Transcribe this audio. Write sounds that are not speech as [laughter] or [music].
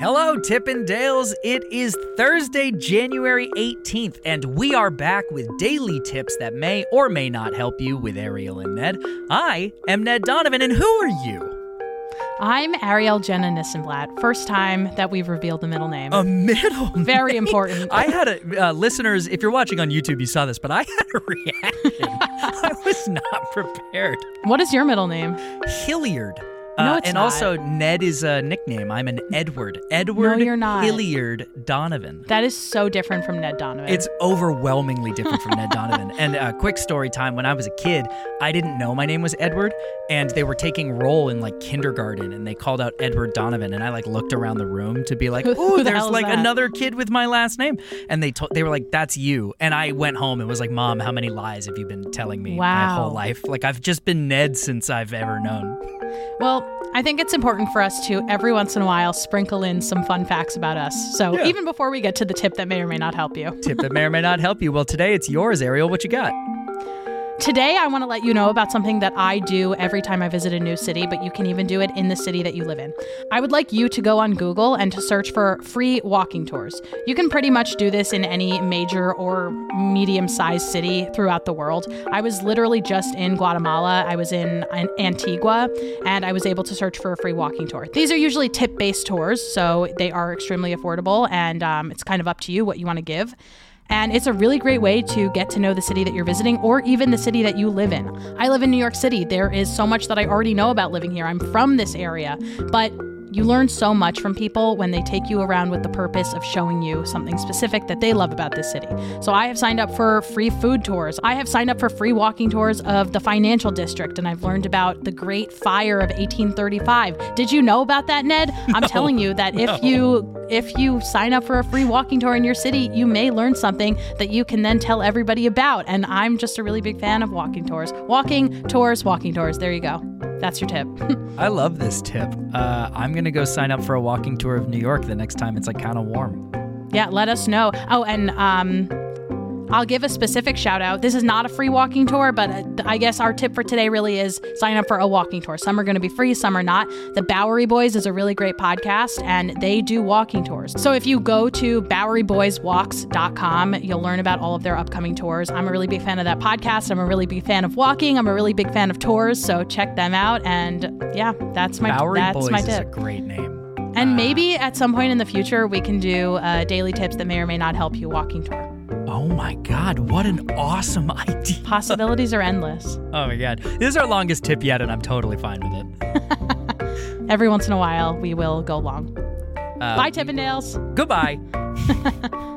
Hello, Tippendales. It is Thursday, January 18th, and we are back with daily tips that may or may not help you with Ariel and Ned. I am Ned Donovan, and who are you? I'm Ariel Jenna Nissenblatt. First time that we've revealed the middle name. A middle [laughs] Very name? important. I had a uh, listeners. If you're watching on YouTube, you saw this, but I [laughs] had a reaction. I was not prepared. what is your middle name? Hilliard. No, Uh, and not. also, Ned is a nickname. I'm an Edward. Edward you're not. Hilliard Donovan. That is so different from Ned Donovan. It's overwhelmingly different from Ned Donovan. [laughs] And a quick story time when I was a kid, I didn't know my name was Edward, and they were taking roll in like kindergarten, and they called out Edward Donovan, and I like looked around the room to be like, [laughs] Who- "Ooh, the there's like that?" another kid with my last name," and they told they were like, "That's you," and I went home and was like, "Mom, how many lies have you been telling me my whole life? Like I've just been Ned since I've ever known." Well, I think it's important for us to every once in a while sprinkle in some fun facts about us. So Yeah. even before we get to the tip that may or may not help you. Tip that may or may not help you. Well, today it's yours, Ariel. What you got? Today, I want to let you know about something that I do every time I visit a new city, but you can even do it in the city that you live in. I would like you to go on Google and to search for free walking tours. You can pretty much do this in any major or medium sized city throughout the world. I was literally just in Guatemala, I was in Antigua, and I was able to search for a free walking tour. These are usually tip based tours, so they are extremely affordable, and um, it's kind of up to you what you want to give. And it's a really great way to get to know the city that you're visiting or even the city that you live in. I live in New York City. There is so much that I already know about living here. I'm from this area, but you learn so much from people when they take you around with the purpose of showing you something specific that they love about this city. So I have signed up for free food tours. I have signed up for free walking tours of the financial district and I've learned about the Great Fire of 1835. Did you know about that, Ned? [laughs] I'm telling you that if you if you sign up for a free walking tour in your city, you may learn something that you can then tell everybody about. And I'm just a really big fan of walking tours. Walking tours, walking tours. There you go. That's your tip. [laughs] I love this tip. Uh, I'm gonna go sign up for a walking tour of New York the next time it's like kind of warm. yeah, let us know. Oh, and um I'll give a specific shout out. This is not a free walking tour, but uh, I guess our tip for today really is sign up for a walking tour. Some are going to be free, some are not. The Bowery Boys is a really great podcast and they do walking tours. So if you go to boweryboyswalks.com, you'll learn about all of their upcoming tours. I'm a really big fan of that podcast. I'm a really big fan of walking. I'm a really big fan of tours. So check them out. And yeah, that's my Bowery that's Boys my is a great name. And maybe at some point in the future, we can do uh, daily tips that may or may not help you walking tour. Oh my God, what an awesome [laughs] idea. Possibilities are endless. Oh my God. This is our longest tip yet, and I'm totally fine with it. [laughs] Every once in a while, we will go long. Uh, Bye, Tippendales. Goodbye. [laughs]